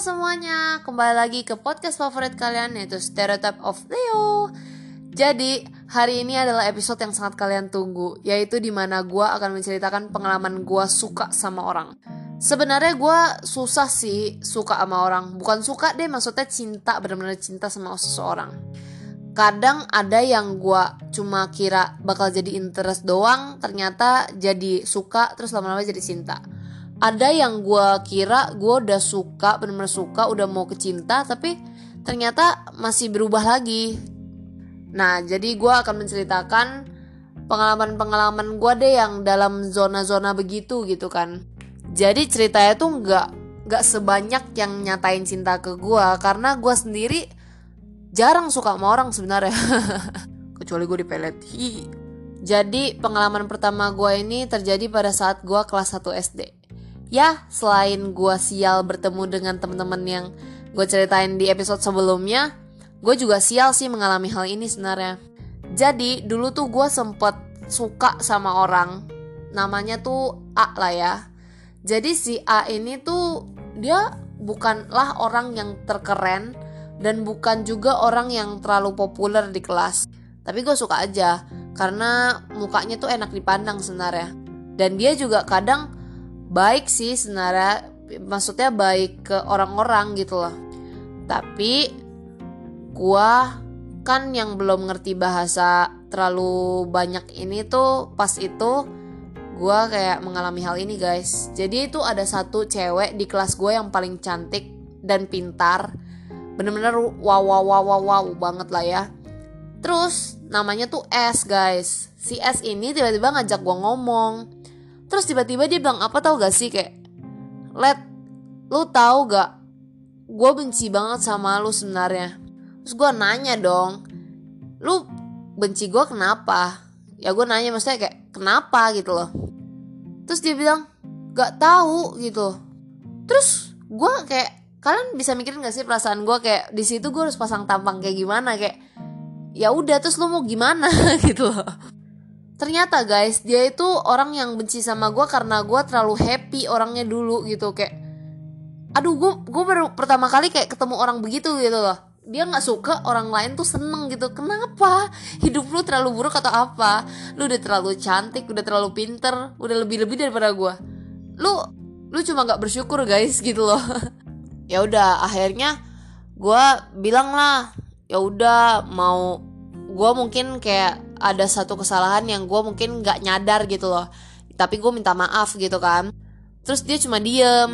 semuanya, kembali lagi ke podcast favorit kalian yaitu Stereotype of Leo. Jadi, hari ini adalah episode yang sangat kalian tunggu, yaitu di mana gue akan menceritakan pengalaman gue suka sama orang. Sebenarnya gue susah sih suka sama orang, bukan suka deh, maksudnya cinta, benar-benar cinta sama seseorang. Kadang ada yang gue cuma kira bakal jadi interest doang, ternyata jadi suka, terus lama-lama jadi cinta ada yang gue kira gue udah suka bener-bener suka udah mau ke cinta tapi ternyata masih berubah lagi. Nah jadi gue akan menceritakan pengalaman-pengalaman gue deh yang dalam zona-zona begitu gitu kan. Jadi ceritanya tuh nggak nggak sebanyak yang nyatain cinta ke gue karena gue sendiri jarang suka sama orang sebenarnya. Kecuali gue dipelet. Jadi pengalaman pertama gue ini terjadi pada saat gue kelas 1 SD ya selain gue sial bertemu dengan teman-teman yang gue ceritain di episode sebelumnya gue juga sial sih mengalami hal ini sebenarnya. Jadi dulu tuh gue sempet suka sama orang namanya tuh A lah ya. Jadi si A ini tuh dia bukanlah orang yang terkeren dan bukan juga orang yang terlalu populer di kelas. Tapi gue suka aja karena mukanya tuh enak dipandang sebenarnya. Dan dia juga kadang baik sih sebenarnya maksudnya baik ke orang-orang gitu loh. Tapi gua kan yang belum ngerti bahasa terlalu banyak ini tuh pas itu gua kayak mengalami hal ini guys. Jadi itu ada satu cewek di kelas gue yang paling cantik dan pintar. Bener-bener wow wow wow wow wow banget lah ya. Terus namanya tuh S guys. Si S ini tiba-tiba ngajak gue ngomong terus tiba-tiba dia bilang apa tau gak sih? Kayak let lu tahu gak? Gue benci banget sama lu sebenarnya. Terus gue nanya dong lu benci gue kenapa? Ya gue nanya maksudnya kayak kenapa? Gitu loh. Terus dia bilang gak tahu gitu. Terus gue kayak kalian bisa mikirin gak sih perasaan gue kayak di situ gue harus pasang tampang kayak gimana? Kayak ya udah terus lu mau gimana? Gitu loh ternyata guys dia itu orang yang benci sama gue karena gue terlalu happy orangnya dulu gitu. Kayak aduh gue gue baru pertama kali kayak ketemu orang begitu gitu loh. Dia nggak suka orang lain tuh seneng gitu. Kenapa? Hidup lu terlalu buruk atau apa? Lu udah terlalu cantik udah terlalu pinter udah lebih lebih daripada gue lu lu cuma nggak bersyukur guys gitu loh. Ya udah akhirnya gue bilang lah ya udah mau gue mungkin kayak ada satu kesalahan yang gue mungkin nggak nyadar gitu loh. Tapi gue minta maaf gitu kan. Terus dia cuma diem.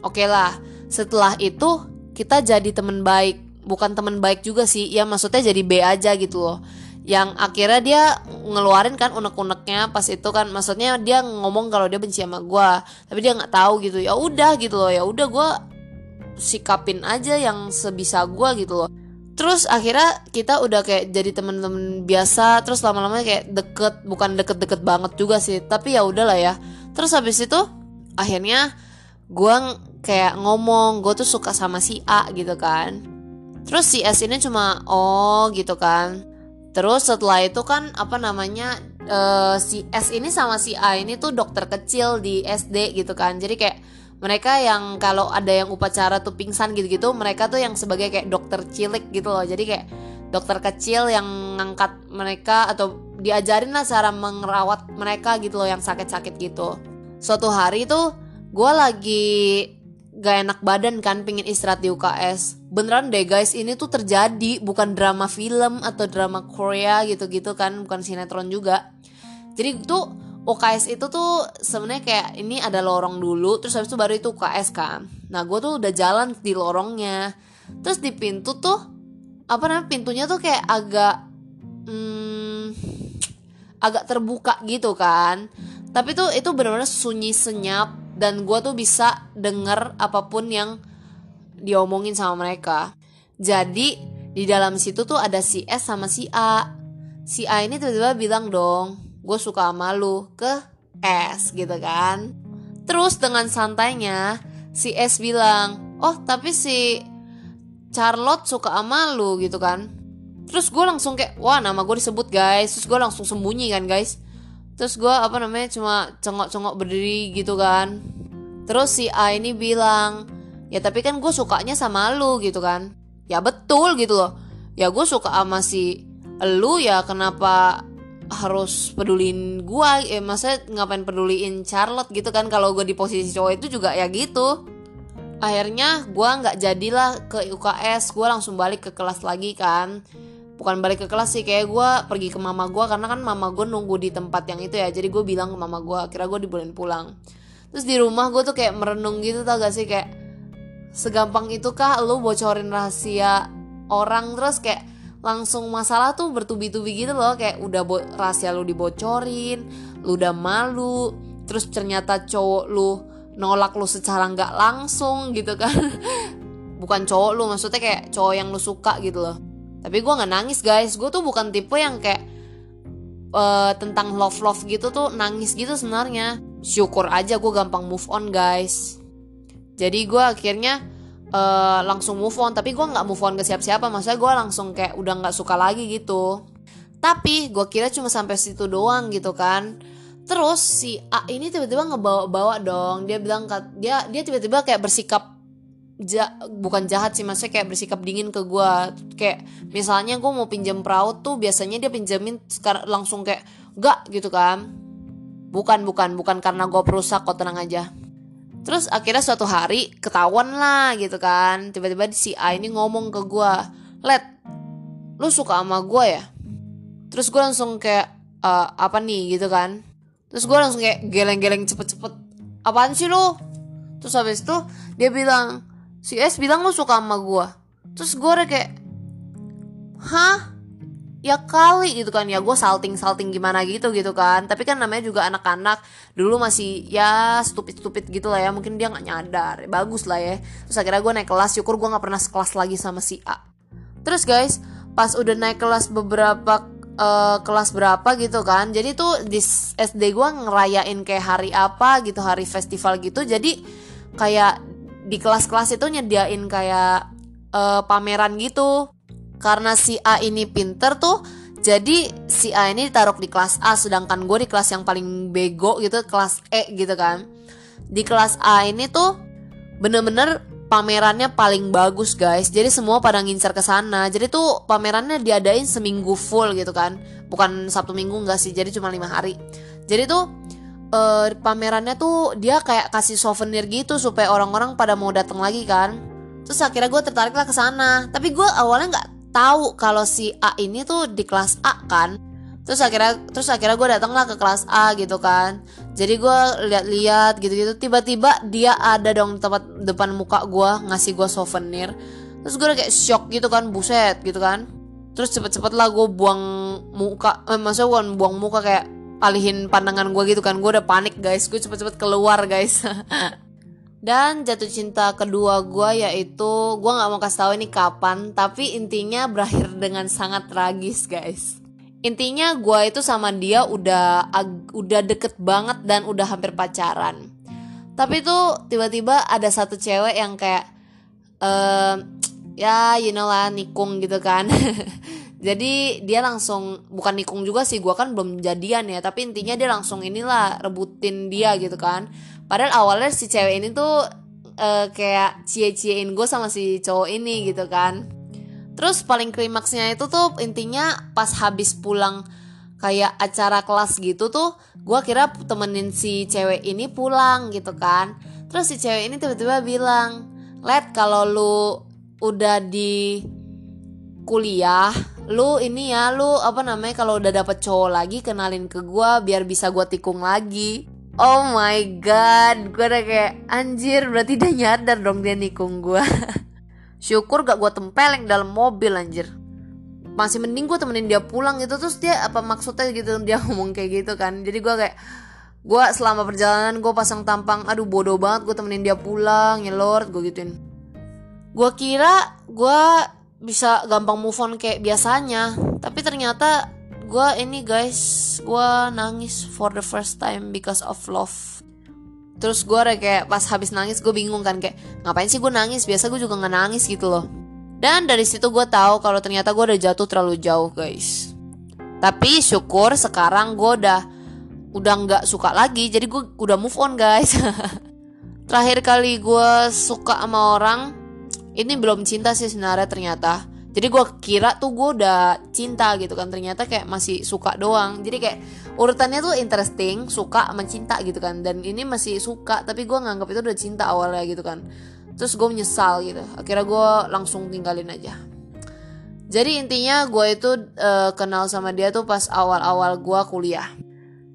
Oke okay lah setelah itu kita jadi temen baik. Bukan temen baik juga sih ya maksudnya jadi B aja gitu loh. Yang akhirnya dia ngeluarin kan unek-uneknya pas itu kan. Maksudnya dia ngomong kalau dia benci sama gue tapi dia nggak tahu gitu. Ya udah gitu loh. Ya udah gue sikapin aja yang sebisa gue gitu loh terus akhirnya kita udah kayak jadi temen-temen biasa terus lama-lama kayak deket bukan deket-deket banget juga sih tapi ya udahlah ya. Terus habis itu akhirnya gue kayak ngomong gue tuh suka sama si A gitu kan. Terus si S ini cuma oh gitu kan. Terus setelah itu kan apa namanya uh, si S ini sama si A ini tuh dokter kecil di SD gitu kan. Jadi kayak mereka yang kalau ada yang upacara tuh pingsan gitu-gitu mereka tuh yang sebagai kayak dokter cilik gitu loh. Jadi kayak dokter kecil yang ngangkat mereka atau diajarin lah cara merawat mereka gitu loh yang sakit-sakit gitu. Suatu hari tuh gue lagi gak enak badan kan pingin istirahat di UKS beneran deh guys ini tuh terjadi. Bukan drama film atau drama Korea gitu-gitu kan bukan sinetron juga. Jadi tuh UKS itu tuh sebenarnya kayak ini ada lorong dulu terus habis itu baru itu UKS kan. Nah gue tuh udah jalan di lorongnya. Terus di pintu tuh apa namanya pintunya tuh kayak agak hmm, agak terbuka gitu kan. Tapi tuh itu benar-benar sunyi senyap dan gue tuh bisa denger apa pun yang diomongin sama mereka. Jadi di dalam situ tuh ada si S sama si A. Si A ini tiba-tiba bilang dong gue suka sama lu ke S gitu kan. Terus dengan santainya si S bilang oh tapi si Charlotte suka sama lu gitu kan. Terus gue langsung kayak wah nama gue disebut guys. Terus gue langsung sembunyi kan guys. Terus gue apa namanya cuma cengok-cengok berdiri gitu kan. Terus si A ini bilang ya tapi kan gue sukanya sama lu gitu kan. Ya betul gitu loh. Ya gue suka sama si lu ya kenapa harus peduliin gue ya masa ngapain peduliin Charlotte gitu kan kalau gue di posisi cowok itu juga ya gitu. Akhirnya gue nggak jadilah ke UKS gue langsung balik ke kelas lagi kan. Bukan balik ke kelas sih kayak gue pergi ke mama gue karena kan mama gue nunggu di tempat yang itu ya jadi gue bilang ke mama gue kira gue dibolehin pulang. Terus di rumah gue tuh kayak merenung gitu tau gak sih? Kayak segampang itu kah lu bocorin rahasia orang? Terus kayak langsung masalah tuh bertubi-tubi gitu loh. Kayak udah bo rahasia lu dibocorin lu udah malu terus ternyata cowok lu nolak lu secara nggak langsung gitu kan. Bukan cowok lu maksudnya kayak cowok yang lu suka gitu loh. Tapi gue nggak nangis guys. Gue tuh bukan tipe yang kayak uh, tentang love love gitu tuh nangis gitu sebenarnya. Syukur aja gue gampang move on guys. Jadi gue akhirnya uh, langsung move on. Tapi gue nggak move on ke siapa-siapa. Maksudnya gue langsung kayak udah nggak suka lagi gitu. Tapi gue kira cuma sampai situ doang gitu kan. Terus si A ini tiba-tiba ngebawa-bawa dong. Dia bilang dia dia tiba-tiba kayak bersikap ja, bukan jahat sih maksudnya kayak bersikap dingin ke gue kayak misalnya gue mau pinjam perahu tuh biasanya dia pinjamin sekarang langsung kayak enggak gitu kan. Bukan bukan bukan karena gue perusak kok tenang aja terus akhirnya suatu hari ketahuan lah gitu kan. Tiba-tiba si A ini ngomong ke gue let lu suka sama gue ya? Terus gue langsung kayak e, apa nih? gitu kan. Terus gue langsung kayak geleng-geleng cepet-cepet apaan sih lu? Terus habis itu dia bilang si S bilang lu suka sama gue terus gue kayak hah ya kali gitu kan. Ya gue salting salting gimana gitu gitu kan. Tapi kan namanya juga anak-anak. Dulu masih ya stupid stupid gitu lah ya. Mungkin dia nggak nyadar. Bagus lah ya. Terus akhirnya gue naik kelas. Syukur gue nggak pernah sekelas lagi sama si A. Terus guys pas udah naik kelas beberapa uh, kelas berapa gitu kan. Jadi tuh di SD gue ngerayain kayak hari apa gitu hari festival gitu. Jadi kayak di kelas-kelas itu nyediain kayak uh, pameran gitu karena si A ini pinter tuh jadi si A ini ditaruh di kelas A sedangkan gue di kelas yang paling bego gitu kelas E gitu kan. Di kelas A ini tuh bener-bener pamerannya paling bagus guys. Jadi semua pada ngincar ke sana. Jadi tuh pamerannya diadain seminggu full gitu kan. Bukan sabtu minggu enggak sih jadi cuma lima hari. Jadi tuh uh, pamerannya tuh dia kayak kasih souvenir gitu supaya orang-orang pada mau datang lagi kan. Terus akhirnya gue tertarik lah ke sana. Tapi gue awalnya nggak tahu kalau si A ini tuh di kelas A kan. Terus akhirnya terus akhirnya gue datang lah ke kelas A gitu kan. Jadi gue lihat-lihat gitu-gitu tiba-tiba dia ada dong tempat depan muka gue ngasih gue souvenir. Terus gue kayak shock gitu kan buset gitu kan. Terus cepet-cepet lah gue buang muka eh, maksudnya bukan buang muka kayak alihin pandangan gue gitu kan. Gue udah panik guys. Gue cepet-cepet keluar guys dan jatuh cinta kedua gue yaitu gue nggak mau kasih tahu ini kapan tapi intinya berakhir dengan sangat tragis guys. Intinya gue itu sama dia udah udah deket banget dan udah hampir pacaran. Tapi tuh tiba-tiba ada satu cewek yang kayak uh, ya you know lah nikung gitu kan. Jadi dia langsung bukan nikung juga sih gue kan belum jadian ya tapi intinya dia langsung inilah rebutin dia gitu kan padahal awalnya si cewek ini tuh uh, kayak cie-ciein gue sama si cowok ini gitu kan. Terus paling klimaksnya itu tuh intinya pas habis pulang kayak acara kelas gitu tuh gue kira temenin si cewek ini pulang gitu kan. Terus si cewek ini tiba-tiba bilang let kalau lu udah di kuliah lu ini ya lu apa namanya kalau udah dapet cowok lagi kenalin ke gue biar bisa gue tikung lagi oh my god gue udah kayak anjir berarti dia nyadar dong dia nikung gue Syukur gak gue tempeleng dalam mobil anjir. Masih mending gue temenin dia pulang gitu Terus dia apa maksudnya gitu Dia ngomong kayak gitu kan. Jadi gue kayak Gue selama perjalanan gue pasang tampang Aduh bodoh banget gue temenin dia pulang Ya Lord gue gituin. Gue kira gue bisa gampang move on kayak biasanya Tapi ternyata gue ini guys Gue nangis for the first time because of love. Terus gue kayak pas habis nangis gue bingung kan kayak ngapain sih gue nangis? Biasa gue juga nggak nangis gitu loh. Dan dari situ gue tahu kalau ternyata gue udah jatuh terlalu jauh guys. Tapi syukur sekarang gue udah udah nggak suka lagi jadi gue udah move on guys. Terakhir kali gue suka sama orang ini belum cinta sih sebenarnya ternyata jadi gue kira tuh gue udah cinta gitu kan ternyata kayak masih suka doang. Jadi kayak urutannya tuh interesting suka sama cinta gitu kan. Dan ini masih suka tapi gue nganggap itu udah cinta awalnya gitu kan. Terus gue menyesal gitu. Akhirnya gue langsung tinggalin aja. Jadi intinya gue itu uh, kenal sama dia tuh pas awal-awal gue kuliah.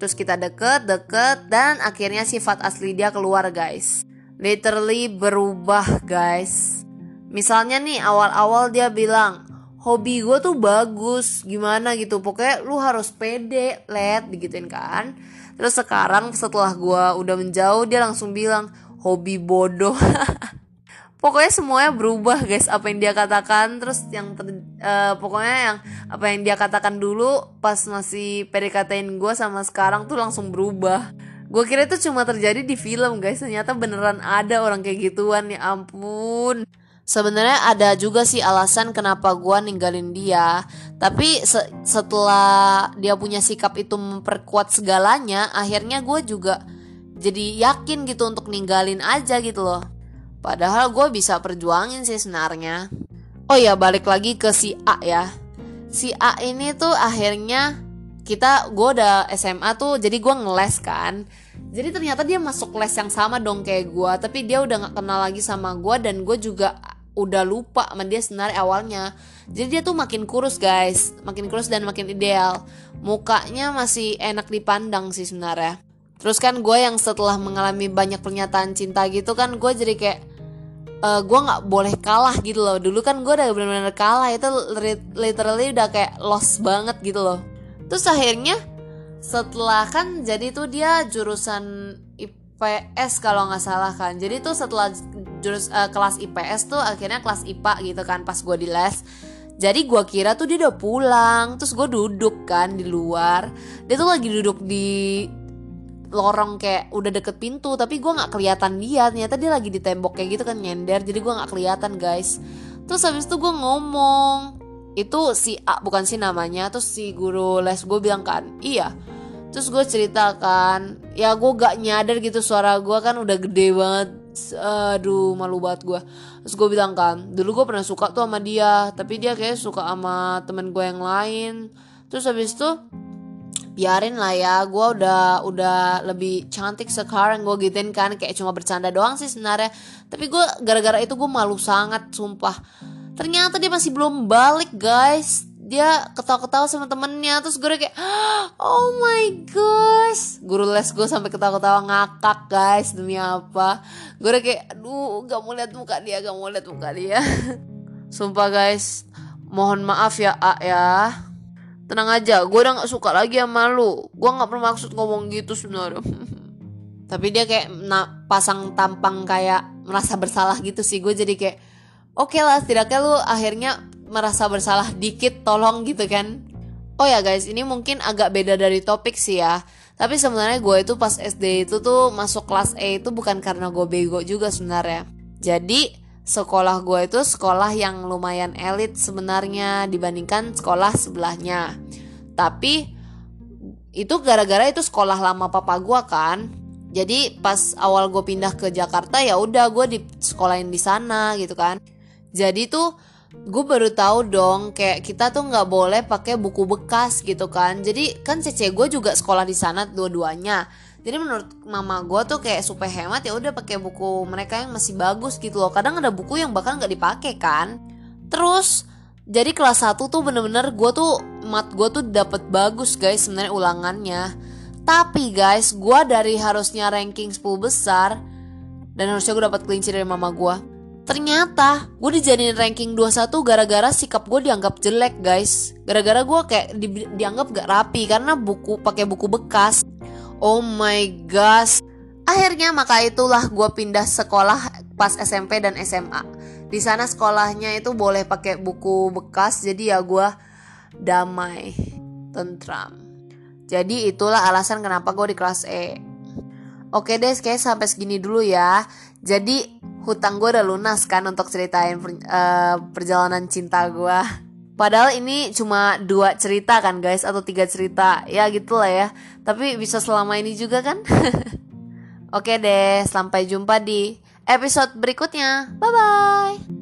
Terus kita deket, deket, dan akhirnya sifat asli dia keluar guys. Literally berubah guys. Misalnya nih awal-awal dia bilang, hobi gue tuh bagus, gimana gitu. Pokoknya lu harus pede, let, digituin kan. Terus sekarang setelah gue udah menjauh, dia langsung bilang, hobi bodoh. pokoknya semuanya berubah guys apa yang dia katakan terus yang ter, uh, pokoknya yang apa yang dia katakan dulu pas masih PDKT-in gue sama sekarang tuh langsung berubah gue kira itu cuma terjadi di film guys ternyata beneran ada orang kayak gituan ya ampun sebenarnya ada juga sih alasan kenapa gue ninggalin dia tapi se setelah dia punya sikap itu memperkuat segalanya akhirnya gue juga jadi yakin gitu untuk ninggalin aja gitu loh Padahal gue bisa perjuangin sih sebenarnya. Oh ya balik lagi ke si A ya. Si A ini tuh akhirnya kita gue udah SMA tuh jadi gue ngeles kan. Jadi ternyata dia masuk les yang sama dong kayak gue. Tapi dia udah gak kenal lagi sama gue dan gue juga udah lupa sama dia sebenarnya awalnya. Jadi dia tuh makin kurus guys, makin kurus dan makin ideal. Mukanya masih enak dipandang sih sebenarnya. Terus kan gue yang setelah mengalami banyak pernyataan cinta gitu kan gue jadi kayak uh, eh, gue nggak boleh kalah gitu loh dulu kan gue udah bener-bener kalah itu literally udah kayak lost banget gitu loh terus akhirnya setelah kan jadi tuh dia jurusan IPS kalau nggak salah kan jadi tuh setelah jurus uh, kelas IPS tuh akhirnya kelas IPA gitu kan pas gue di les. Jadi gue kira tuh dia udah pulang terus gue duduk kan di luar. Dia tuh lagi duduk di lorong kayak udah deket pintu tapi gue nggak kelihatan dia. Ternyata dia lagi di tembok kayak gitu kan nyender. Jadi gue nggak kelihatan guys. Terus habis itu gue ngomong. Itu si A bukan si namanya terus si guru les gue bilang kan iya. Terus gue ceritakan ya gue gak nyadar gitu suara gue kan udah gede banget aduh malu banget gue terus gue bilang kan dulu gue pernah suka tuh sama dia tapi dia kayak suka sama temen gue yang lain. Terus habis itu biarin lah ya gue udah udah lebih cantik sekarang gue gituin kan kayak cuma bercanda doang sih sebenarnya. Tapi gue gara-gara itu gue malu sangat sumpah. Ternyata dia masih belum balik guys dia ketawa-ketawa sama temennya. Terus gue kayak oh my gosh. Guru les gue sampai ketawa-ketawa ngakak guys demi apa. Gue kayak aduh gak mau lihat muka dia gak mau lihat muka dia. Sumpah guys mohon maaf ya A ya. Tenang aja gue udah gak suka lagi sama lu. Gue gak bermaksud ngomong gitu sebenarnya. Tapi dia kayak pasang tampang kayak merasa bersalah gitu sih. Gue jadi kayak oke okay lah setidaknya lu akhirnya merasa bersalah dikit tolong gitu kan oh ya guys ini mungkin agak beda dari topik sih ya tapi sebenarnya gue itu pas SD itu tuh masuk kelas E itu bukan karena gue bego juga sebenarnya jadi sekolah gue itu sekolah yang lumayan elit sebenarnya dibandingkan sekolah sebelahnya. Tapi itu gara-gara itu sekolah lama papa gue kan. Jadi pas awal gue pindah ke Jakarta ya udah gue di sekolahin di sana gitu kan. Jadi tuh gue baru tahu dong kayak kita tuh nggak boleh pakai buku bekas gitu kan. Jadi kan cece gue juga sekolah di sana dua-duanya. Jadi menurut mama gue tuh kayak supaya hemat ya udah pakai buku mereka yang masih bagus gitu loh. Kadang ada buku yang bahkan nggak dipakai kan. Terus jadi kelas 1 tuh bener-bener gue tuh mat gue tuh dapet bagus guys sebenarnya ulangannya. Tapi guys gue dari harusnya ranking 10 besar dan harusnya gue dapat kelinci dari mama gue Ternyata gue dijadiin ranking 21 gara-gara sikap gue dianggap jelek guys Gara-gara gue kayak di, dianggap gak rapi karena buku pakai buku bekas Oh my gosh. Akhirnya maka itulah gue pindah sekolah pas SMP dan SMA. Di sana sekolahnya itu boleh pakai buku bekas, jadi ya gue damai, tentram. Jadi itulah alasan kenapa gue di kelas E. Oke deh, kayak sampai segini dulu ya. Jadi hutang gue udah lunas kan untuk ceritain per, uh, perjalanan cinta gue. Padahal ini cuma dua cerita kan guys atau tiga cerita ya gitulah ya. Tapi bisa selama ini juga kan? Oke deh, sampai jumpa di episode berikutnya. Bye bye.